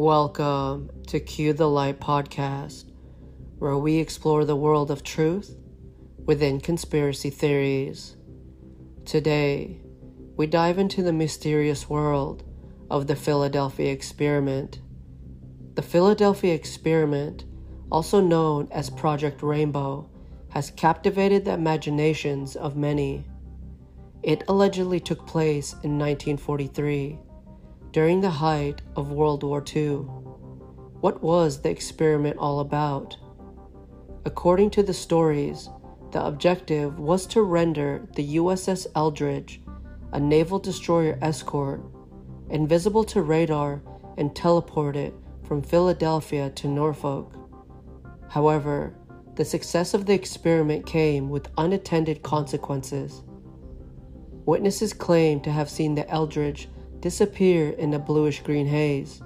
Welcome to Cue the Light podcast, where we explore the world of truth within conspiracy theories. Today, we dive into the mysterious world of the Philadelphia experiment. The Philadelphia experiment, also known as Project Rainbow, has captivated the imaginations of many. It allegedly took place in 1943 during the height of World War II. What was the experiment all about? According to the stories, the objective was to render the USS Eldridge, a naval destroyer escort, invisible to radar and teleport it from Philadelphia to Norfolk. However, the success of the experiment came with unattended consequences. Witnesses claim to have seen the Eldridge disappear in a bluish green haze,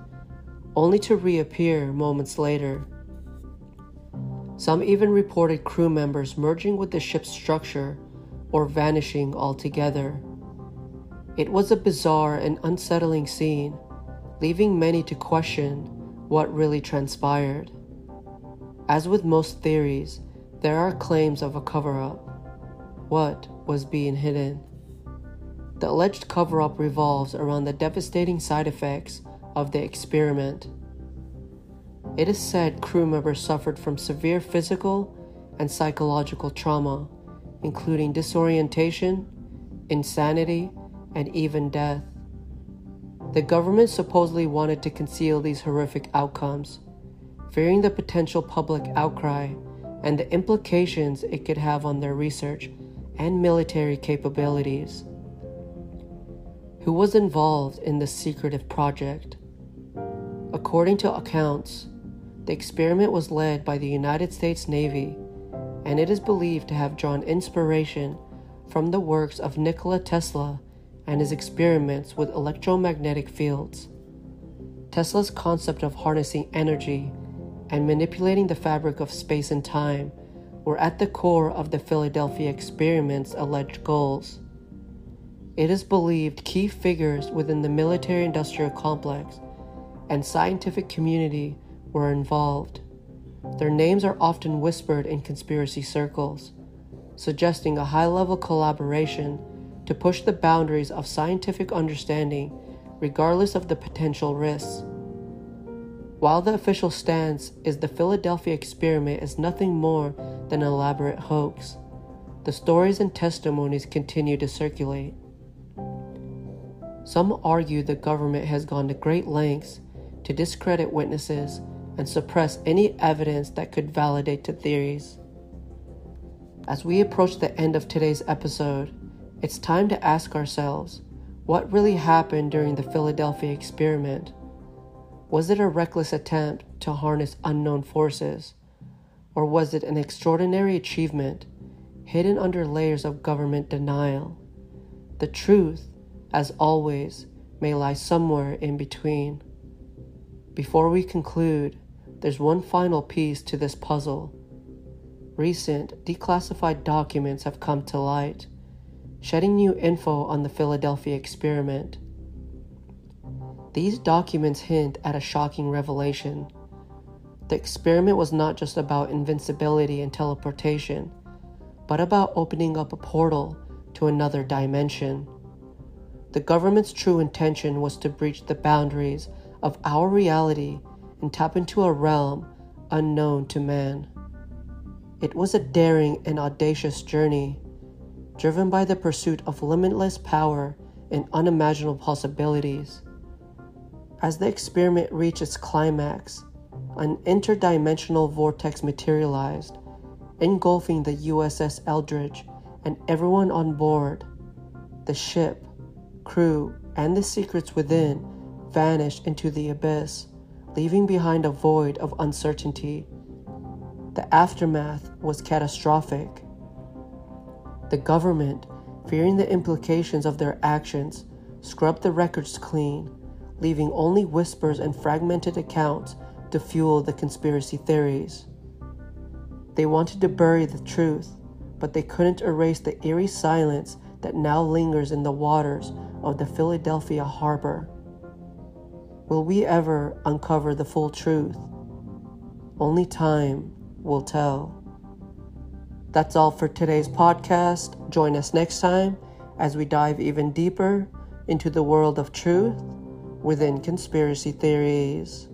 only to reappear moments later. Some even reported crew members merging with the ship's structure or vanishing altogether. It was a bizarre and unsettling scene, leaving many to question what really transpired. As with most theories, there are claims of a cover up. What was being hidden? The alleged cover up revolves around the devastating side effects of the experiment. It is said crew members suffered from severe physical and psychological trauma, including disorientation, insanity, and even death. The government supposedly wanted to conceal these horrific outcomes, fearing the potential public outcry and the implications it could have on their research and military capabilities who was involved in the secretive project. According to accounts, the experiment was led by the United States Navy, and it is believed to have drawn inspiration from the works of Nikola Tesla and his experiments with electromagnetic fields. Tesla's concept of harnessing energy and manipulating the fabric of space and time were at the core of the Philadelphia experiment's alleged goals. It is believed key figures within the military industrial complex and scientific community were involved. Their names are often whispered in conspiracy circles, suggesting a high level collaboration to push the boundaries of scientific understanding regardless of the potential risks. While the official stance is the Philadelphia experiment is nothing more than an elaborate hoax, the stories and testimonies continue to circulate. Some argue the government has gone to great lengths to discredit witnesses and suppress any evidence that could validate the theories. As we approach the end of today's episode, it's time to ask ourselves what really happened during the Philadelphia experiment? Was it a reckless attempt to harness unknown forces? Or was it an extraordinary achievement hidden under layers of government denial? The truth as always, may lie somewhere in between. Before we conclude, there's one final piece to this puzzle. Recent declassified documents have come to light, shedding new info on the Philadelphia experiment. These documents hint at a shocking revelation. The experiment was not just about invincibility and teleportation, but about opening up a portal to another dimension. The government's true intention was to breach the boundaries of our reality and tap into a realm unknown to man. It was a daring and audacious journey, driven by the pursuit of limitless power and unimaginable possibilities. As the experiment reached its climax, an interdimensional vortex materialized, engulfing the USS Eldridge and everyone on board. The ship, crew, and the secrets within vanished into the abyss, leaving behind a void of uncertainty. The aftermath was catastrophic. The government, fearing the implications of their actions, scrubbed the records clean, leaving only whispers and fragmented accounts to fuel the conspiracy theories. They wanted to bury the truth, but they couldn't erase the eerie silence that now lingers in the waters of the Philadelphia harbor. Will we ever uncover the full truth? Only time will tell. That's all for today's podcast. Join us next time as we dive even deeper into the world of truth within conspiracy theories.